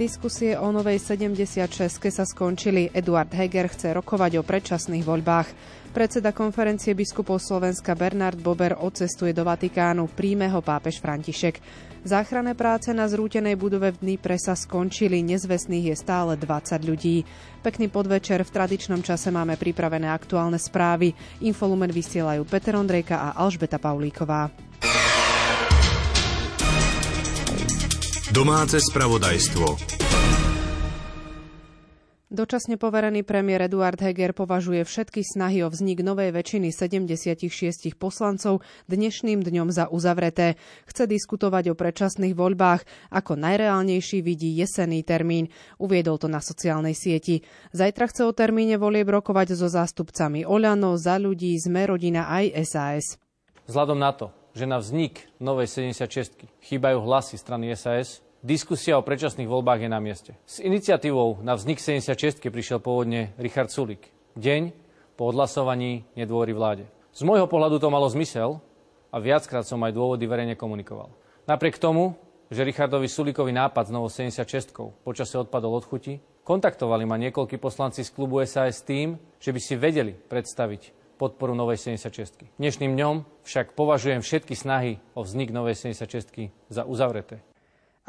Diskusie o novej 76 sa skončili. Eduard Heger chce rokovať o predčasných voľbách. Predseda konferencie biskupov Slovenska Bernard Bober odcestuje do Vatikánu, príjme ho pápež František. Záchranné práce na zrútenej budove v Dnipre sa skončili, nezvestných je stále 20 ľudí. Pekný podvečer, v tradičnom čase máme pripravené aktuálne správy. Infolumen vysielajú Peter Ondrejka a Alžbeta Paulíková. Domáce spravodajstvo. Dočasne poverený premiér Eduard Heger považuje všetky snahy o vznik novej väčšiny 76 poslancov dnešným dňom za uzavreté. Chce diskutovať o predčasných voľbách, ako najreálnejší vidí jesenný termín. Uviedol to na sociálnej sieti. Zajtra chce o termíne volieb rokovať so zástupcami Oľano, Za ľudí, Sme rodina aj SAS. Vzhľadom na to, že na vznik novej 76 chýbajú hlasy strany SAS, diskusia o predčasných voľbách je na mieste. S iniciatívou na vznik 76 prišiel pôvodne Richard Sulik. Deň po odhlasovaní nedôvory vláde. Z môjho pohľadu to malo zmysel a viackrát som aj dôvody verejne komunikoval. Napriek tomu, že Richardovi Sulikovi nápad s novou 76 počase odpadol od chuti, kontaktovali ma niekoľkí poslanci z klubu SAS tým, že by si vedeli predstaviť podporu novej 76. Dnešným dňom však považujem všetky snahy o vznik novej 76 za uzavreté.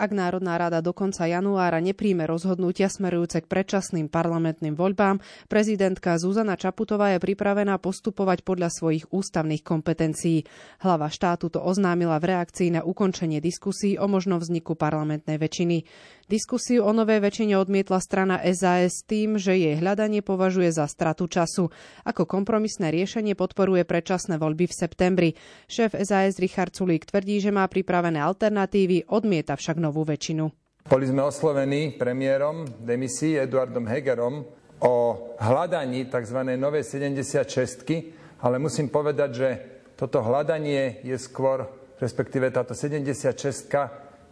Ak Národná rada do konca januára nepríjme rozhodnutia smerujúce k predčasným parlamentným voľbám, prezidentka Zuzana Čaputová je pripravená postupovať podľa svojich ústavných kompetencií. Hlava štátu to oznámila v reakcii na ukončenie diskusí o možnom vzniku parlamentnej väčšiny. Diskusiu o novej väčšine odmietla strana SAS tým, že jej hľadanie považuje za stratu času. Ako kompromisné riešenie podporuje predčasné voľby v septembri. Šéf SAS Richard Sulík tvrdí, že má pripravené alternatívy, odmieta však novú väčšinu. Boli sme oslovení premiérom demisí Eduardom Hegerom o hľadaní tzv. novej 76 ale musím povedať, že toto hľadanie je skôr, respektíve táto 76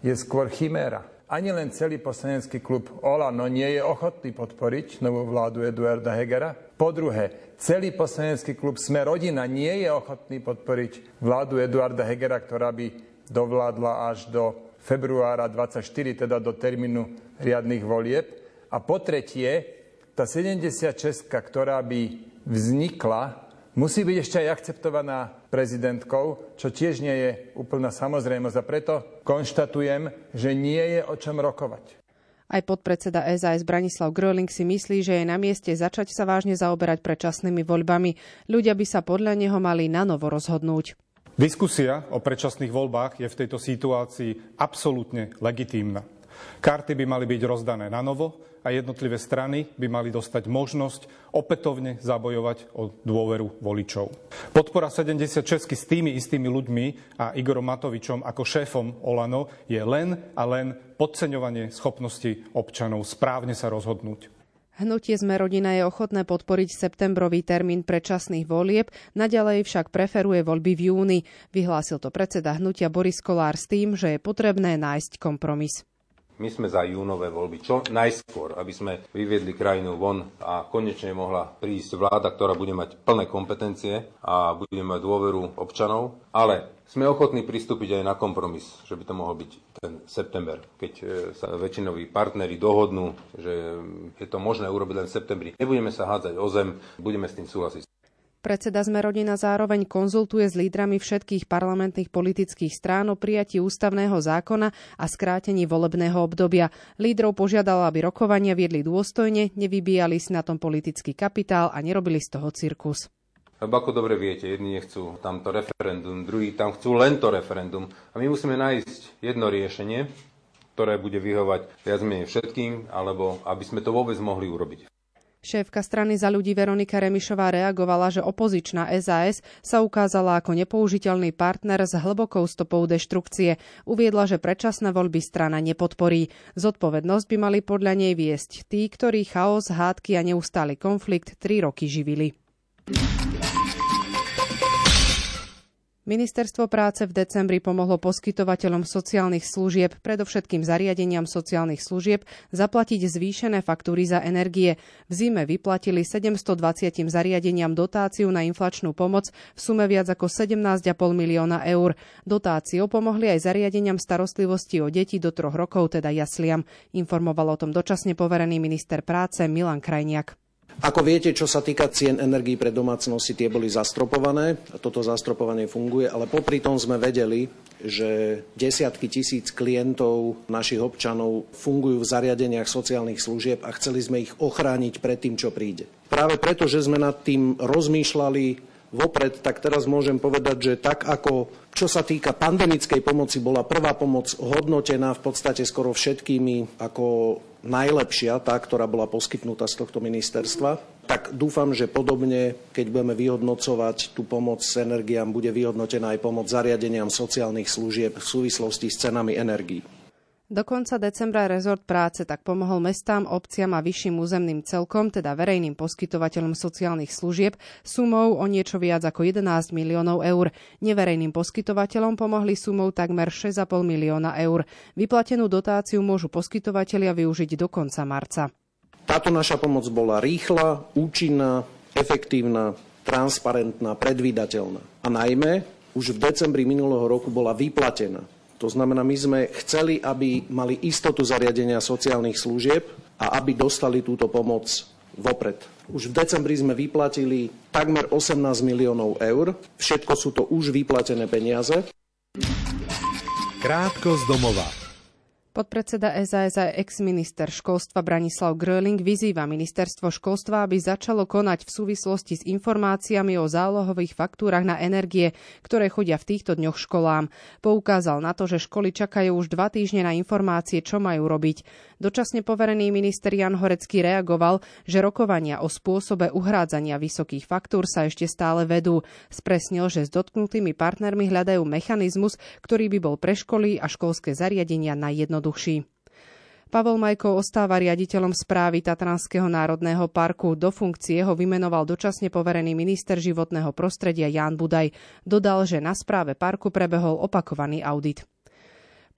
je skôr chiméra ani len celý poslanecký klub Olano nie je ochotný podporiť novú vládu Eduarda Hegera. Po druhé, celý poslanecký klub Sme rodina nie je ochotný podporiť vládu Eduarda Hegera, ktorá by dovládla až do februára 24, teda do termínu riadnych volieb. A po tretie, tá 76, ktorá by vznikla, musí byť ešte aj akceptovaná prezidentkou, čo tiež nie je úplná samozrejmosť. A preto konštatujem, že nie je o čom rokovať. Aj podpredseda SAS Branislav Gröling si myslí, že je na mieste začať sa vážne zaoberať predčasnými voľbami. Ľudia by sa podľa neho mali na novo rozhodnúť. Diskusia o predčasných voľbách je v tejto situácii absolútne legitímna. Karty by mali byť rozdané na novo a jednotlivé strany by mali dostať možnosť opätovne zabojovať o dôveru voličov. Podpora 76 s tými istými ľuďmi a Igorom Matovičom ako šéfom Olano je len a len podceňovanie schopnosti občanov správne sa rozhodnúť. Hnutie sme rodina je ochotné podporiť septembrový termín predčasných volieb, naďalej však preferuje voľby v júni. Vyhlásil to predseda hnutia Boris Kolár s tým, že je potrebné nájsť kompromis. My sme za júnové voľby čo najskôr, aby sme vyviedli krajinu von a konečne mohla prísť vláda, ktorá bude mať plné kompetencie a bude mať dôveru občanov. Ale sme ochotní pristúpiť aj na kompromis, že by to mohol byť ten september, keď e, sa väčšinoví partnery dohodnú, že je to možné urobiť len v septembri. Nebudeme sa hádzať o zem, budeme s tým súhlasiť. Predseda sme rodina zároveň konzultuje s lídrami všetkých parlamentných politických strán o prijatí ústavného zákona a skrátení volebného obdobia. Lídrov požiadala, aby rokovania viedli dôstojne, nevybíjali si na tom politický kapitál a nerobili z toho cirkus. Lebo ako dobre viete, jedni nechcú tamto referendum, druhí tam chcú len to referendum. A my musíme nájsť jedno riešenie, ktoré bude vyhovať viac menej všetkým, alebo aby sme to vôbec mohli urobiť. Šéfka strany za ľudí Veronika Remišová reagovala, že opozičná SAS sa ukázala ako nepoužiteľný partner s hlbokou stopou deštrukcie. Uviedla, že predčasné voľby strana nepodporí. Zodpovednosť by mali podľa nej viesť tí, ktorí chaos, hádky a neustály konflikt tri roky živili. Ministerstvo práce v decembri pomohlo poskytovateľom sociálnych služieb, predovšetkým zariadeniam sociálnych služieb, zaplatiť zvýšené faktúry za energie. V zime vyplatili 720 zariadeniam dotáciu na inflačnú pomoc v sume viac ako 17,5 milióna eur. Dotáciou pomohli aj zariadeniam starostlivosti o deti do troch rokov, teda jasliam. Informoval o tom dočasne poverený minister práce Milan Krajniak. Ako viete, čo sa týka cien energií pre domácnosti, tie boli zastropované. Toto zastropovanie funguje, ale popri tom sme vedeli, že desiatky tisíc klientov našich občanov fungujú v zariadeniach sociálnych služieb a chceli sme ich ochrániť pred tým, čo príde. Práve preto, že sme nad tým rozmýšľali vopred, tak teraz môžem povedať, že tak ako čo sa týka pandemickej pomoci, bola prvá pomoc hodnotená v podstate skoro všetkými ako najlepšia, tá, ktorá bola poskytnutá z tohto ministerstva. Tak dúfam, že podobne, keď budeme vyhodnocovať tú pomoc s energiám, bude vyhodnotená aj pomoc zariadeniam sociálnych služieb v súvislosti s cenami energií. Do konca decembra rezort práce tak pomohol mestám, obciam a vyšším územným celkom, teda verejným poskytovateľom sociálnych služieb, sumou o niečo viac ako 11 miliónov eur. Neverejným poskytovateľom pomohli sumou takmer 6,5 milióna eur. Vyplatenú dotáciu môžu poskytovateľia využiť do konca marca. Táto naša pomoc bola rýchla, účinná, efektívna, transparentná, predvídateľná. A najmä už v decembri minulého roku bola vyplatená to znamená, my sme chceli, aby mali istotu zariadenia sociálnych služieb a aby dostali túto pomoc vopred. Už v decembri sme vyplatili takmer 18 miliónov eur. Všetko sú to už vyplatené peniaze. Krátko z domova. Podpredseda SAS a ex-minister školstva Branislav Gröling vyzýva ministerstvo školstva, aby začalo konať v súvislosti s informáciami o zálohových faktúrach na energie, ktoré chodia v týchto dňoch školám. Poukázal na to, že školy čakajú už dva týždne na informácie, čo majú robiť. Dočasne poverený minister Jan Horecký reagoval, že rokovania o spôsobe uhrádzania vysokých faktúr sa ešte stále vedú. Spresnil, že s dotknutými partnermi hľadajú mechanizmus, ktorý by bol pre školy a školské zariadenia najjednoduchší jednoduchší. Pavel Majko ostáva riaditeľom správy Tatranského národného parku. Do funkcie ho vymenoval dočasne poverený minister životného prostredia Ján Budaj. Dodal, že na správe parku prebehol opakovaný audit.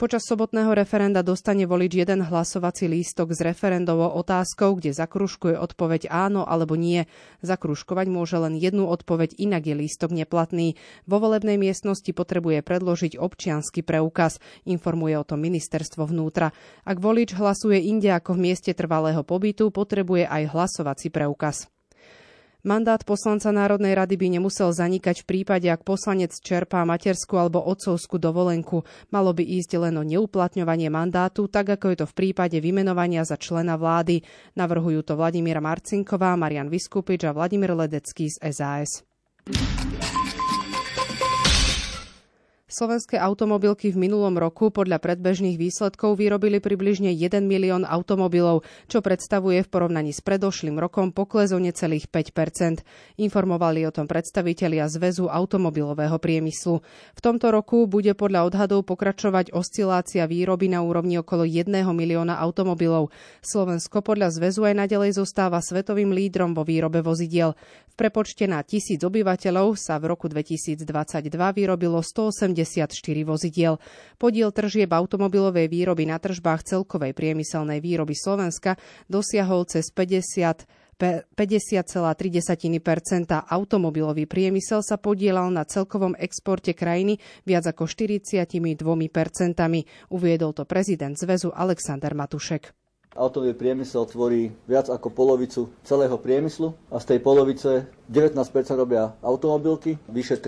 Počas sobotného referenda dostane volič jeden hlasovací lístok s referendovou otázkou, kde zakruškuje odpoveď áno alebo nie. Zakruškovať môže len jednu odpoveď, inak je lístok neplatný. Vo volebnej miestnosti potrebuje predložiť občiansky preukaz, informuje o tom ministerstvo vnútra. Ak volič hlasuje inde ako v mieste trvalého pobytu, potrebuje aj hlasovací preukaz. Mandát poslanca Národnej rady by nemusel zanikať v prípade, ak poslanec čerpá materskú alebo otcovskú dovolenku. Malo by ísť len o neuplatňovanie mandátu, tak ako je to v prípade vymenovania za člena vlády. Navrhujú to Vladimíra Marcinková, Marian Vyskupič a Vladimír Ledecký z SAS. Slovenské automobilky v minulom roku podľa predbežných výsledkov vyrobili približne 1 milión automobilov, čo predstavuje v porovnaní s predošlým rokom pokles o necelých 5% Informovali o tom predstavitelia Zväzu automobilového priemyslu. V tomto roku bude podľa odhadov pokračovať oscilácia výroby na úrovni okolo 1 milióna automobilov. Slovensko podľa Zväzu aj nadalej zostáva svetovým lídrom vo výrobe vozidiel. V prepočte na tisíc obyvateľov sa v roku 2022 vyrobilo 180 54 vozidiel. Podiel tržieb automobilovej výroby na tržbách celkovej priemyselnej výroby Slovenska dosiahol cez 50 50,3 Automobilový priemysel sa podielal na celkovom exporte krajiny viac ako 42% Uviedol to prezident zväzu Alexander Matušek. Automobilový priemysel tvorí viac ako polovicu celého priemyslu a z tej polovice 19% robia automobilky, vyše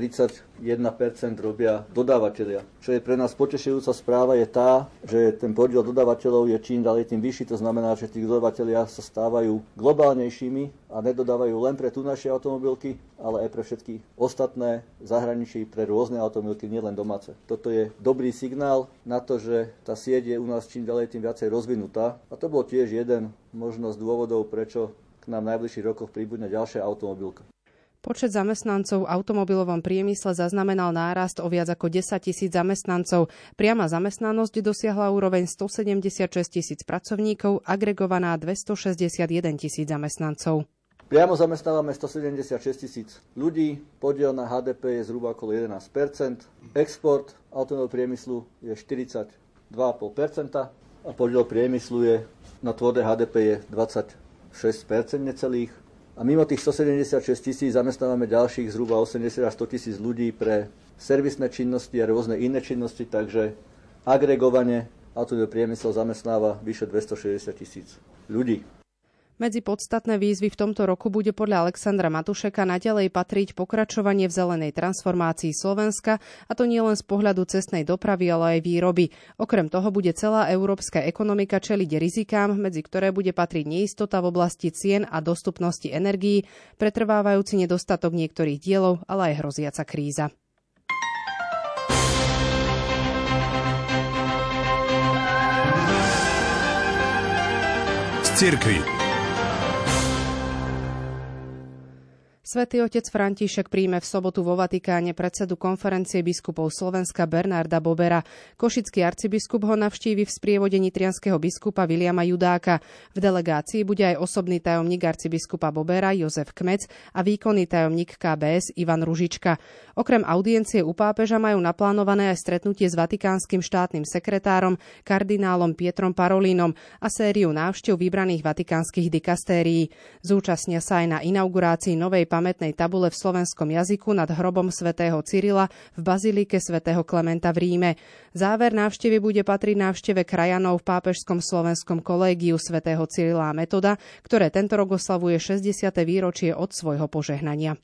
31% robia dodávateľia. Čo je pre nás potešujúca správa je tá, že ten podiel dodávateľov je čím ďalej tým vyšší, to znamená, že tí dodávateľia sa stávajú globálnejšími a nedodávajú len pre tu naše automobilky, ale aj pre všetky ostatné zahraničí, pre rôzne automobilky, nielen domáce. Toto je dobrý signál na to, že tá sieť je u nás čím ďalej tým viacej rozvinutá. A to bol tiež jeden možnosť dôvodov, prečo k nám v najbližších rokoch príbudne ďalšia automobilka. Počet zamestnancov v automobilovom priemysle zaznamenal nárast o viac ako 10 tisíc zamestnancov. Priama zamestnanosť dosiahla úroveň 176 tisíc pracovníkov, agregovaná 261 tisíc zamestnancov. Priamo zamestnávame 176 tisíc ľudí, podiel na HDP je zhruba okolo 11% export automobilového priemyslu je 42,5% a podiel priemyslu je na tvorbe HDP je 26% necelých. A mimo tých 176 tisíc zamestnávame ďalších zhruba 80 až 100 tisíc ľudí pre servisné činnosti a rôzne iné činnosti, takže agregovane automobilový priemysel zamestnáva vyše 260 tisíc ľudí. Medzi podstatné výzvy v tomto roku bude podľa Alexandra Matušeka naďalej patriť pokračovanie v zelenej transformácii Slovenska, a to nielen z pohľadu cestnej dopravy, ale aj výroby. Okrem toho bude celá európska ekonomika čeliť rizikám, medzi ktoré bude patriť neistota v oblasti cien a dostupnosti energií, pretrvávajúci nedostatok niektorých dielov, ale aj hroziaca kríza. Cirkvi. Svetý otec František príjme v sobotu vo Vatikáne predsedu konferencie biskupov Slovenska Bernarda Bobera. Košický arcibiskup ho navštívi v sprievode nitrianského biskupa Viliama Judáka. V delegácii bude aj osobný tajomník arcibiskupa Bobera Jozef Kmec a výkonný tajomník KBS Ivan Ružička. Okrem audiencie u pápeža majú naplánované aj stretnutie s vatikánskym štátnym sekretárom kardinálom Pietrom Parolínom a sériu návštev vybraných vatikánskych dikastérií. Zúčastnia sa aj na inaugurácii novej pamätnej tabule v slovenskom jazyku nad hrobom svätého Cyrila v bazilike svätého Klementa v Ríme. Záver návštevy bude patriť návšteve krajanov v pápežskom slovenskom kolégiu svätého Cyrila a Metoda, ktoré tento rok oslavuje 60. výročie od svojho požehnania.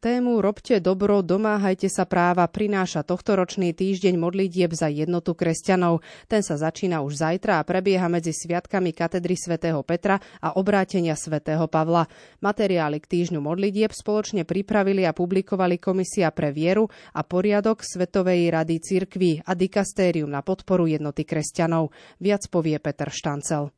Tému Robte dobro, domáhajte sa práva prináša tohtoročný týždeň modlitieb za jednotu kresťanov. Ten sa začína už zajtra a prebieha medzi sviatkami katedry svätého Petra a obrátenia svätého Pavla. Materiály k týždňu modlitieb spoločne pripravili a publikovali Komisia pre vieru a poriadok Svetovej rady cirkví a dikastérium na podporu jednoty kresťanov. Viac povie Peter Štancel.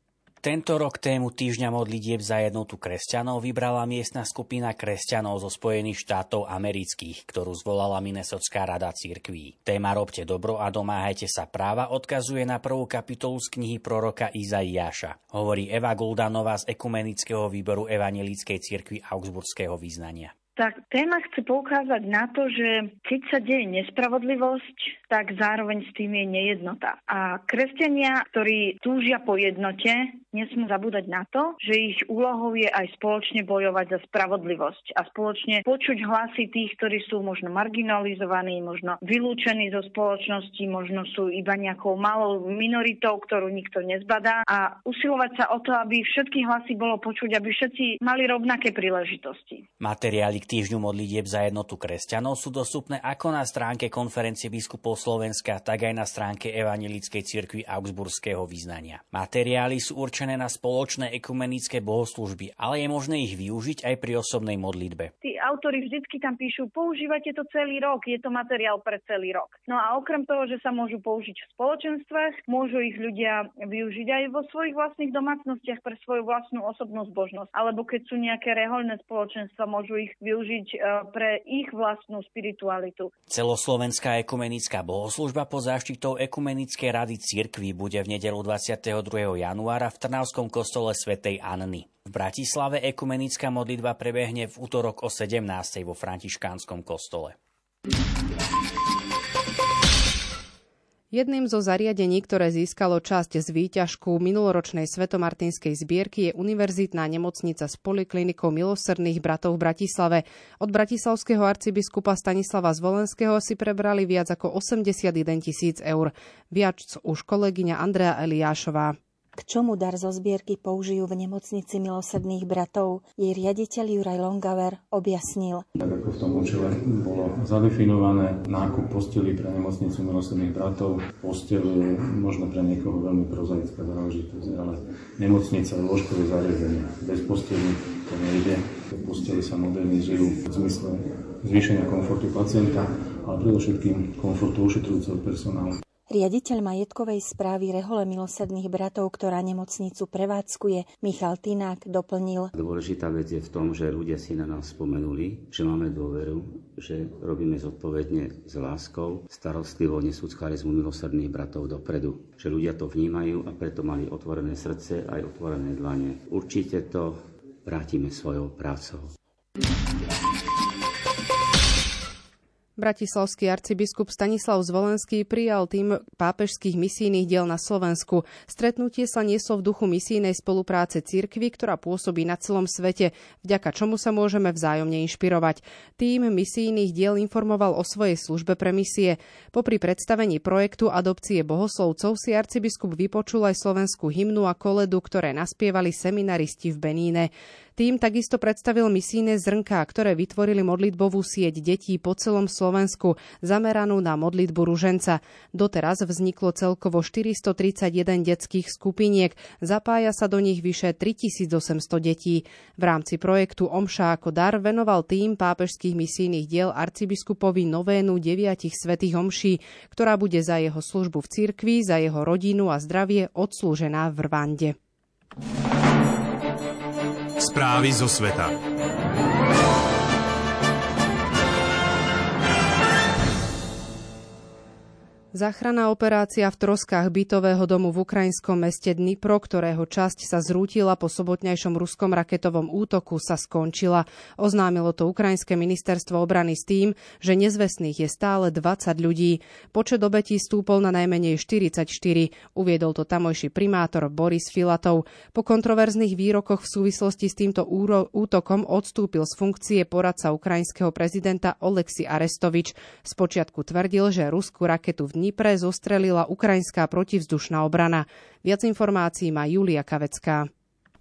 Tento rok tému Týždňa modlitieb za jednotu kresťanov vybrala miestna skupina kresťanov zo Spojených štátov amerických, ktorú zvolala Minnesotská rada církví. Téma Robte dobro a domáhajte sa práva odkazuje na prvú kapitolu z knihy proroka Izaiáša. Hovorí Eva Guldanová z Ekumenického výboru Evangelickej cirkvi Augsburského význania. Tak téma chce poukázať na to, že keď sa deje nespravodlivosť, tak zároveň s tým je nejednota. A kresťania, ktorí túžia po jednote, nesmú zabúdať na to, že ich úlohou je aj spoločne bojovať za spravodlivosť a spoločne počuť hlasy tých, ktorí sú možno marginalizovaní, možno vylúčení zo spoločnosti, možno sú iba nejakou malou minoritou, ktorú nikto nezbadá a usilovať sa o to, aby všetky hlasy bolo počuť, aby všetci mali rovnaké príležitosti. Materiály k týždňu modlitieb za jednotu kresťanov sú dostupné ako na stránke konferencie biskupov Slovenska, tak aj na stránke Evangelickej cirkvi Augsburského význania. Materiály sú určené na spoločné ekumenické bohoslužby, ale je možné ich využiť aj pri osobnej modlitbe. Tí autori vždycky tam píšu, používate to celý rok, je to materiál pre celý rok. No a okrem toho, že sa môžu použiť v spoločenstvách, môžu ich ľudia využiť aj vo svojich vlastných domácnostiach pre svoju vlastnú osobnú zbožnosť. Alebo keď sú nejaké rehoľné spoločenstva, môžu ich využiť e, pre ich vlastnú spiritualitu. Celoslovenská ekumenická bohoslužba pod záštitou Ekumenickej rady cirkví bude v nedelu 22. januára v Trnavskom kostole svätej Anny. V Bratislave ekumenická modlitba prebehne v útorok o 17. vo františkánskom kostole. Jedným zo zariadení, ktoré získalo časť z výťažku minuloročnej svetomartinskej zbierky je Univerzitná nemocnica s poliklinikou milosrdných bratov v Bratislave. Od bratislavského arcibiskupa Stanislava Zvolenského si prebrali viac ako 81 tisíc eur. Viac už kolegyňa Andrea Eliášová. K čomu dar zo zbierky použijú v nemocnici milosrdných bratov, jej riaditeľ Juraj Longaver objasnil. Tak ako v tom účele bolo zadefinované nákup posteli pre nemocnicu milosrdných bratov, postel je možno pre niekoho veľmi prozaická záležitosť, ale nemocnica, lôžkové zariadenie, bez posteli to nejde. Posteli sa modernizujú v zmysle zvýšenia komfortu pacienta, ale predovšetkým komfortu ošetrujúceho personálu. Riaditeľ majetkovej správy Rehole milosrdných bratov, ktorá nemocnicu prevádzkuje, Michal Tinák, doplnil. Dôležitá vec je v tom, že ľudia si na nás spomenuli, že máme dôveru, že robíme zodpovedne s láskou, starostlivo nesúc charizmu milosrdných bratov dopredu. Že ľudia to vnímajú a preto mali otvorené srdce aj otvorené dlane. Určite to vrátime svojou prácou. Bratislavský arcibiskup Stanislav Zvolenský prijal tým pápežských misijných diel na Slovensku. Stretnutie sa nieslo v duchu misijnej spolupráce cirkvy, ktorá pôsobí na celom svete, vďaka čomu sa môžeme vzájomne inšpirovať. Tým misijných diel informoval o svojej službe pre misie. Popri predstavení projektu adopcie bohoslovcov si arcibiskup vypočul aj slovenskú hymnu a koledu, ktoré naspievali seminaristi v Beníne. Tým takisto predstavil misijné zrnká, ktoré vytvorili modlitbovú sieť detí po celom Slovensku, zameranú na modlitbu ruženca. Doteraz vzniklo celkovo 431 detských skupiniek, zapája sa do nich vyše 3800 detí. V rámci projektu Omša ako dar venoval tým pápežských misijných diel arcibiskupovi novénu deviatich svetých omší, ktorá bude za jeho službu v cirkvi, za jeho rodinu a zdravie odslúžená v Rwande. Správy zo sveta. Záchranná operácia v troskách bytového domu v ukrajinskom meste Dnipro, ktorého časť sa zrútila po sobotnejšom ruskom raketovom útoku, sa skončila. Oznámilo to ukrajinské ministerstvo obrany s tým, že nezvestných je stále 20 ľudí. Počet obetí stúpol na najmenej 44, uviedol to tamojší primátor Boris Filatov. Po kontroverzných výrokoch v súvislosti s týmto útokom odstúpil z funkcie poradca ukrajinského prezidenta Oleksi Arestovič. Spočiatku tvrdil, že ruskú raketu v Dnipre zostrelila ukrajinská protivzdušná obrana. Viac informácií má Julia Kavecká.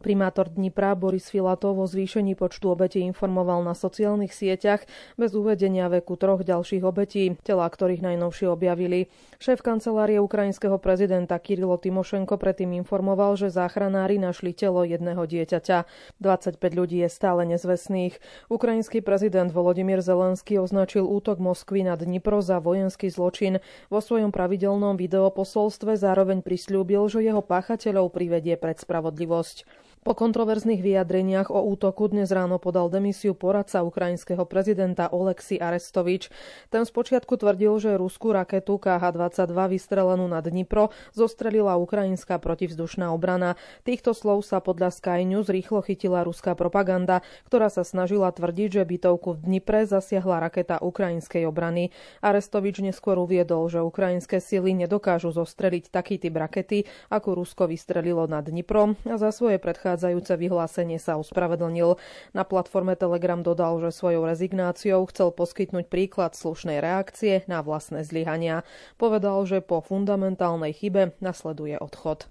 Primátor Dnipra Boris Filatov o zvýšení počtu obetí informoval na sociálnych sieťach bez uvedenia veku troch ďalších obetí, tela ktorých najnovšie objavili. Šéf kancelárie ukrajinského prezidenta Kirilo Timošenko predtým informoval, že záchranári našli telo jedného dieťaťa. 25 ľudí je stále nezvestných. Ukrajinský prezident Volodymyr Zelenský označil útok Moskvy na Dnipro za vojenský zločin. Vo svojom pravidelnom videoposolstve zároveň prislúbil, že jeho páchateľov privedie pred spravodlivosť. Po kontroverzných vyjadreniach o útoku dnes ráno podal demisiu poradca ukrajinského prezidenta Oleksi Arestovič. Ten spočiatku tvrdil, že ruskú raketu KH-22 vystrelenú na Dnipro zostrelila ukrajinská protivzdušná obrana. Týchto slov sa podľa Sky News rýchlo chytila ruská propaganda, ktorá sa snažila tvrdiť, že bytovku v Dnipre zasiahla raketa ukrajinskej obrany. Arestovič neskôr uviedol, že ukrajinské sily nedokážu zostreliť taký typ rakety, ako Rusko vystrelilo na Dnipro a za svoje predchádzajúce predchádzajúce vyhlásenie sa ospravedlnil. Na platforme Telegram dodal, že svojou rezignáciou chcel poskytnúť príklad slušnej reakcie na vlastné zlyhania. Povedal, že po fundamentálnej chybe nasleduje odchod.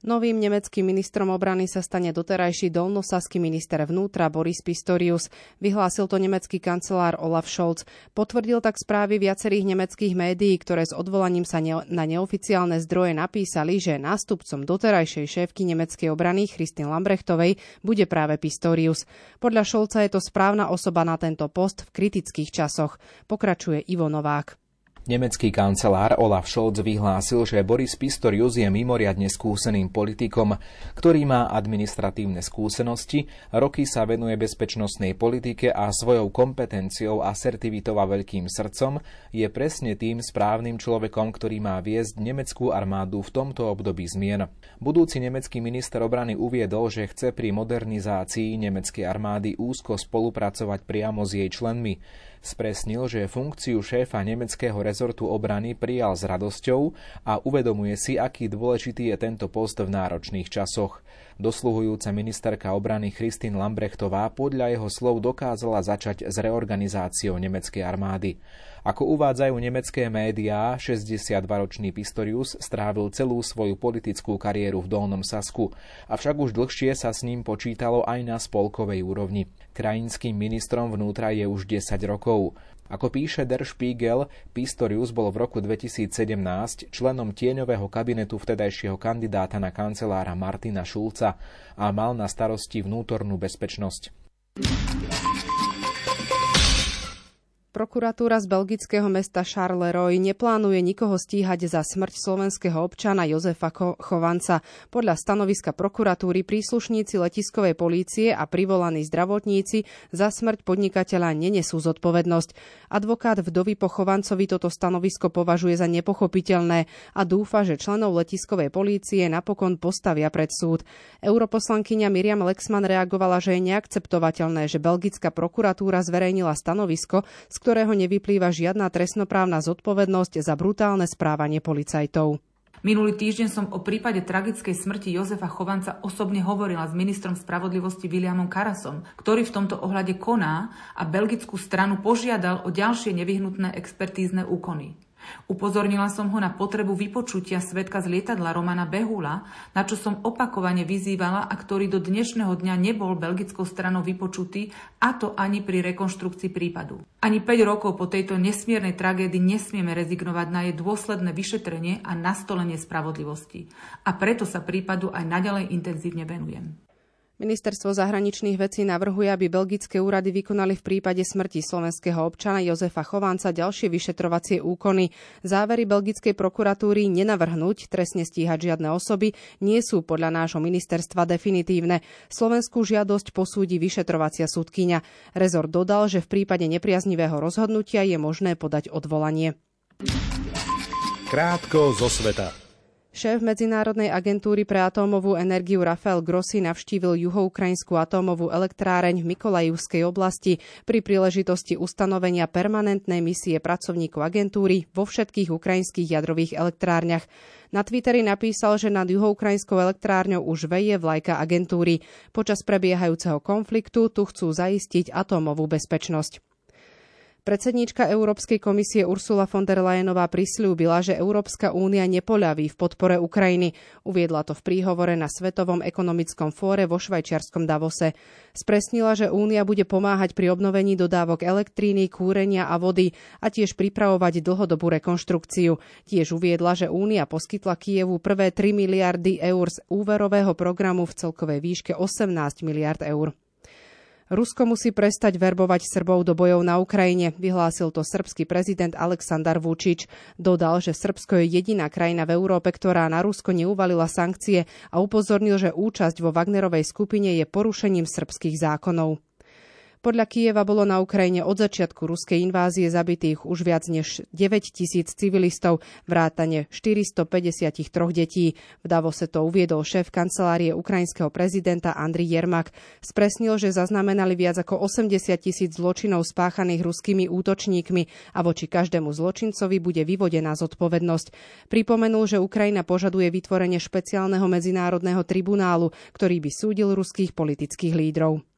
Novým nemeckým ministrom obrany sa stane doterajší dolnosaský minister vnútra Boris Pistorius. Vyhlásil to nemecký kancelár Olaf Scholz. Potvrdil tak správy viacerých nemeckých médií, ktoré s odvolaním sa ne- na neoficiálne zdroje napísali, že nástupcom doterajšej šéfky nemeckej obrany Christine Lambrechtovej bude práve Pistorius. Podľa Scholza je to správna osoba na tento post v kritických časoch. Pokračuje Ivo Novák. Nemecký kancelár Olaf Scholz vyhlásil, že Boris Pistorius je mimoriadne skúseným politikom, ktorý má administratívne skúsenosti, roky sa venuje bezpečnostnej politike a svojou kompetenciou, asertivitou a veľkým srdcom je presne tým správnym človekom, ktorý má viesť nemeckú armádu v tomto období zmien. Budúci nemecký minister obrany uviedol, že chce pri modernizácii nemeckej armády úzko spolupracovať priamo s jej členmi. Spresnil, že funkciu šéfa nemeckého rezortu obrany prijal s radosťou a uvedomuje si, aký dôležitý je tento post v náročných časoch. Dosluhujúca ministerka obrany Christine Lambrechtová podľa jeho slov dokázala začať s reorganizáciou nemeckej armády. Ako uvádzajú nemecké médiá, 62-ročný Pistorius strávil celú svoju politickú kariéru v Dolnom Sasku, avšak už dlhšie sa s ním počítalo aj na spolkovej úrovni. Krajinským ministrom vnútra je už 10 rokov. Ako píše Der Spiegel, Pistorius bol v roku 2017 členom tieňového kabinetu vtedajšieho kandidáta na kancelára Martina Šulca a mal na starosti vnútornú bezpečnosť. Prokuratúra z belgického mesta Charleroi neplánuje nikoho stíhať za smrť slovenského občana Jozefa Chovanca. Podľa stanoviska prokuratúry príslušníci letiskovej polície a privolaní zdravotníci za smrť podnikateľa nenesú zodpovednosť. Advokát vdovy po Chovancovi toto stanovisko považuje za nepochopiteľné a dúfa, že členov letiskovej polície napokon postavia pred súd. Europoslankyňa Miriam Lexman reagovala, že je neakceptovateľné, že belgická prokuratúra zverejnila stanovisko, z ktorého nevyplýva žiadna trestnoprávna zodpovednosť za brutálne správanie policajtov. Minulý týždeň som o prípade tragickej smrti Jozefa Chovanca osobne hovorila s ministrom spravodlivosti Williamom Karasom, ktorý v tomto ohľade koná a belgickú stranu požiadal o ďalšie nevyhnutné expertízne úkony. Upozornila som ho na potrebu vypočutia svetka z lietadla Romana Behula, na čo som opakovane vyzývala a ktorý do dnešného dňa nebol belgickou stranou vypočutý, a to ani pri rekonštrukcii prípadu. Ani 5 rokov po tejto nesmiernej tragédii nesmieme rezignovať na jej dôsledné vyšetrenie a nastolenie spravodlivosti. A preto sa prípadu aj naďalej intenzívne venujem. Ministerstvo zahraničných vecí navrhuje, aby belgické úrady vykonali v prípade smrti slovenského občana Jozefa Chovanca ďalšie vyšetrovacie úkony. Závery belgickej prokuratúry nenavrhnúť trestne stíhať žiadne osoby nie sú podľa nášho ministerstva definitívne. Slovenskú žiadosť posúdi vyšetrovacia súdkyňa. Rezort dodal, že v prípade nepriaznivého rozhodnutia je možné podať odvolanie. Krátko zo sveta. Šéf Medzinárodnej agentúry pre atómovú energiu Rafael Grossi navštívil juhoukrajinskú atómovú elektráreň v Mikolajivskej oblasti pri príležitosti ustanovenia permanentnej misie pracovníkov agentúry vo všetkých ukrajinských jadrových elektrárniach. Na Twitteri napísal, že nad juhoukrajinskou elektrárňou už veje vlajka agentúry. Počas prebiehajúceho konfliktu tu chcú zaistiť atómovú bezpečnosť. Predsedníčka Európskej komisie Ursula von der Leyenová prislúbila, že Európska únia nepoľaví v podpore Ukrajiny. Uviedla to v príhovore na Svetovom ekonomickom fóre vo švajčiarskom Davose. Spresnila, že únia bude pomáhať pri obnovení dodávok elektríny, kúrenia a vody a tiež pripravovať dlhodobú rekonštrukciu. Tiež uviedla, že únia poskytla Kievu prvé 3 miliardy eur z úverového programu v celkovej výške 18 miliard eur. Rusko musí prestať verbovať Srbov do bojov na Ukrajine, vyhlásil to srbský prezident Aleksandar Vučič. Dodal, že Srbsko je jediná krajina v Európe, ktorá na Rusko neuvalila sankcie a upozornil, že účasť vo Wagnerovej skupine je porušením srbských zákonov. Podľa Kieva bolo na Ukrajine od začiatku ruskej invázie zabitých už viac než 9 tisíc civilistov, vrátane 453 detí. V Davose to uviedol šéf kancelárie ukrajinského prezidenta Andri Jermak. Spresnil, že zaznamenali viac ako 80 tisíc zločinov spáchaných ruskými útočníkmi a voči každému zločincovi bude vyvodená zodpovednosť. Pripomenul, že Ukrajina požaduje vytvorenie špeciálneho medzinárodného tribunálu, ktorý by súdil ruských politických lídrov.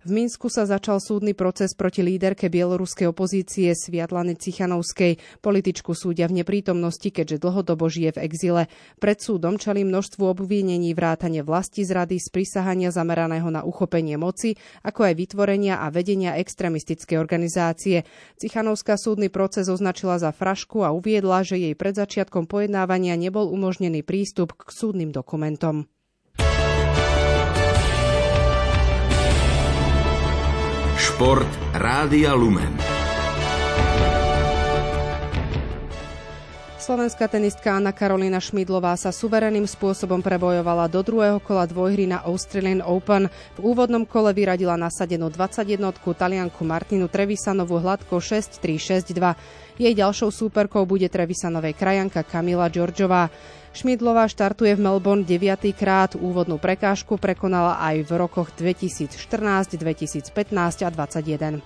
V Minsku sa začal súdny proces proti líderke bieloruskej opozície Sviatlany Cichanovskej. Političku súdia v neprítomnosti, keďže dlhodobo žije v exile. Pred súdom čali množstvu obvinení vrátane vlasti zrady z prisahania zameraného na uchopenie moci, ako aj vytvorenia a vedenia extremistickej organizácie. Cichanovská súdny proces označila za frašku a uviedla, že jej pred začiatkom pojednávania nebol umožnený prístup k súdnym dokumentom. Šport Rádia Lumen. Slovenská tenistka Anna Karolina Šmidlová sa suverénnym spôsobom prebojovala do druhého kola dvojhry na Australian Open. V úvodnom kole vyradila nasadenú 21 talianku Martinu Trevisanovú hladko 6-3-6-2. Jej ďalšou súperkou bude Trevisanovej krajanka Kamila Georgiová. Šmidlová štartuje v Melbourne 9. krát. Úvodnú prekážku prekonala aj v rokoch 2014, 2015 a 2021.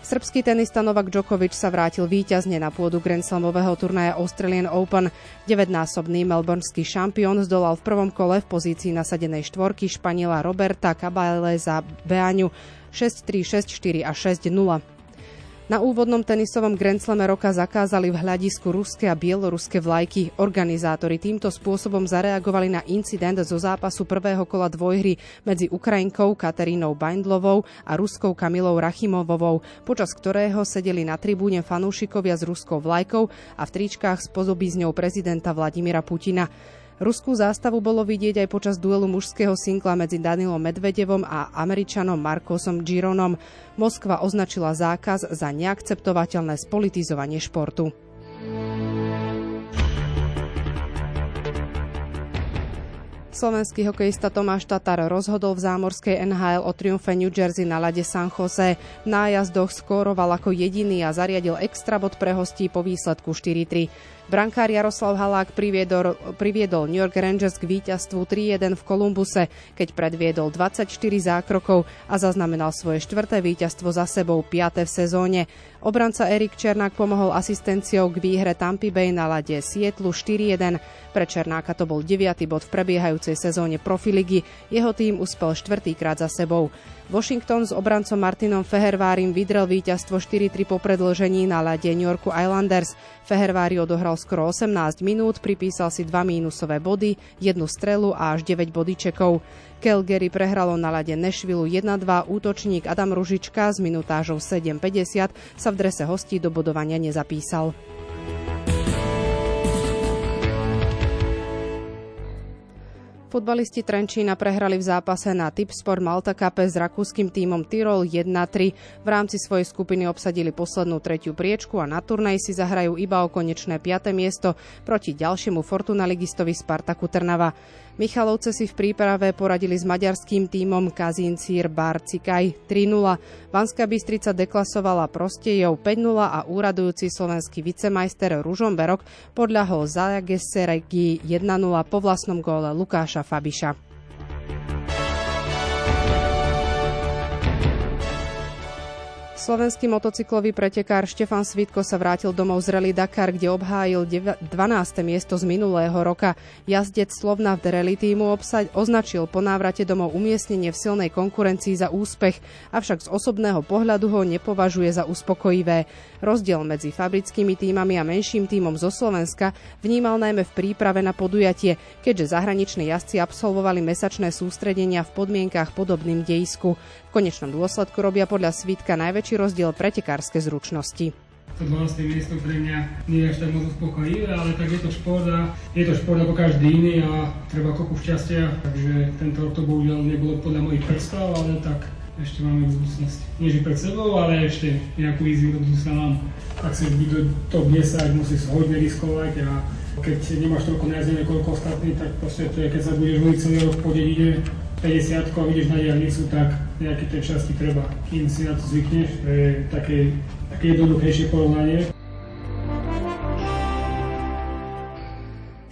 Srbský tenista Novak Djokovic sa vrátil víťazne na pôdu Grand Slamového turnaja Australian Open. Devednásobný melbourneský šampión zdolal v prvom kole v pozícii nasadenej štvorky Španiela Roberta Caballé za Beaňu 6-3, 6-4 a 6-0. Na úvodnom tenisovom Grand roka zakázali v hľadisku ruské a bieloruské vlajky. Organizátori týmto spôsobom zareagovali na incident zo zápasu prvého kola dvojhry medzi Ukrajinkou Katerínou Baindlovou a ruskou Kamilou Rachimovovou, počas ktorého sedeli na tribúne fanúšikovia s ruskou vlajkou a v tričkách s podobizňou prezidenta Vladimira Putina. Ruskú zástavu bolo vidieť aj počas duelu mužského singla medzi Danilom Medvedevom a Američanom Markosom Gironom. Moskva označila zákaz za neakceptovateľné spolitizovanie športu. Slovenský hokejista Tomáš Tatar rozhodol v zámorskej NHL o triumfe New Jersey na lade San Jose. V nájazdoch skóroval ako jediný a zariadil extra bod pre hostí po výsledku 4-3. Brankár Jaroslav Halák priviedol, priviedol New York Rangers k víťazstvu 3-1 v Kolumbuse, keď predviedol 24 zákrokov a zaznamenal svoje štvrté víťazstvo za sebou, piaté v sezóne. Obranca Erik Černák pomohol asistenciou k výhre Tampa Bay na lade Sietlu 4-1. Pre Černáka to bol 9. bod v prebiehajúcej sezóne Profiligy. Jeho tým uspel štvrtýkrát za sebou. Washington s obrancom Martinom Fehervárim vydrel víťazstvo 4-3 po predlžení na lade New Yorku Islanders. Fehervári odohral skoro 18 minút, pripísal si dva mínusové body, jednu strelu a až 9 bodyčekov. Calgary prehralo na lade Nashville 1-2, útočník Adam Ružička s minutážou 7.50 sa v drese hostí do bodovania nezapísal. Futbalisti Trenčína prehrali v zápase na Tipsport Malta Cup s rakúskym tímom Tyrol 1-3. V rámci svojej skupiny obsadili poslednú tretiu priečku a na turnej si zahrajú iba o konečné 5. miesto proti ďalšiemu Fortuna ligistovi Spartaku Trnava. Michalovce si v príprave poradili s maďarským tímom Kazincír Barcikaj 3-0. Vanská Bystrica deklasovala Prostejov 5-0 a úradujúci slovenský vicemajster Ružomberok podľahol Zageseregi 1-0 po vlastnom góle Lukáša Fabiša. Slovenský motocyklový pretekár Štefan Svitko sa vrátil domov z Rally Dakar, kde obhájil 12. miesto z minulého roka. Jazdec Slovna v Rally týmu obsaď označil po návrate domov umiestnenie v silnej konkurencii za úspech, avšak z osobného pohľadu ho nepovažuje za uspokojivé. Rozdiel medzi fabrickými týmami a menším týmom zo Slovenska vnímal najmä v príprave na podujatie, keďže zahraniční jazdci absolvovali mesačné sústredenia v podmienkách podobným dejsku. V konečnom dôsledku robia podľa Svítka najväčší rozdiel pretekárske zručnosti to 12. miesto pre mňa nie je až tak moc uspokojivé, ale tak je to šport a je to šport ako každý iný a treba kopu šťastia, takže tento rok to bohužiaľ nebolo podľa mojich predstav, ale tak ešte máme budúcnosť. Nie že pred sebou, ale ešte nejakú víziu do budúcna mám. Ak si byť do top 10, musíš hodne riskovať a keď nemáš toľko najazdené koľko ostatní, tak proste to je, keď sa budeš voliť celý rok po dedine, 50 a vidíš na diálnicu, tak nejaké tej časti treba. Kým si na to zvykneš, to je také, také jednoduchejšie porovnanie.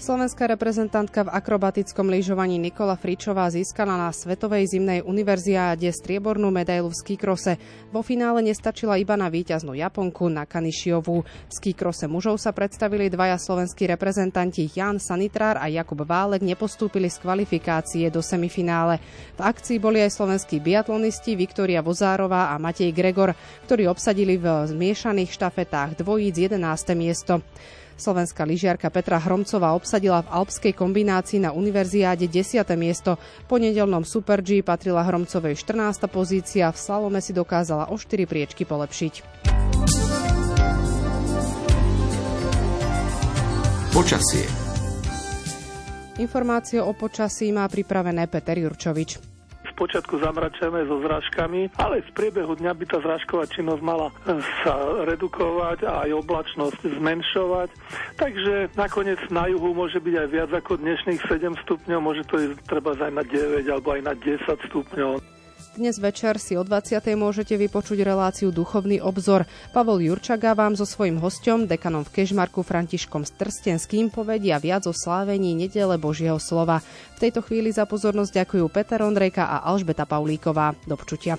Slovenská reprezentantka v akrobatickom lyžovaní Nikola Fričová získala na Svetovej zimnej univerziáde striebornú medailu v skikrose. Vo finále nestačila iba na víťaznú Japonku na Kanišiovú. V skikrose mužov sa predstavili dvaja slovenskí reprezentanti Jan Sanitrár a Jakub Válek nepostúpili z kvalifikácie do semifinále. V akcii boli aj slovenskí biatlonisti Viktoria Vozárová a Matej Gregor, ktorí obsadili v zmiešaných štafetách dvojíc 11. miesto. Slovenská lyžiarka Petra Hromcová obsadila v alpskej kombinácii na univerziáde 10. miesto. Po nedelnom Super G patrila Hromcovej 14. pozícia, v slalome si dokázala o 4 priečky polepšiť. Počasie Informácie o počasí má pripravené Peter Jurčovič počiatku zamračené so zrážkami, ale v priebehu dňa by tá zrážková činnosť mala sa redukovať a aj oblačnosť zmenšovať. Takže nakoniec na juhu môže byť aj viac ako dnešných 7 stupňov, môže to ísť treba aj na 9 alebo aj na 10 stupňov. Dnes večer si o 20. môžete vypočuť reláciu Duchovný obzor. Pavol Jurčaga vám so svojím hostom, dekanom v Kežmarku Františkom Strstenským, povedia viac o slávení nedele Božieho slova. V tejto chvíli za pozornosť ďakujú Peter Ondrejka a Alžbeta Paulíková. Do počutia.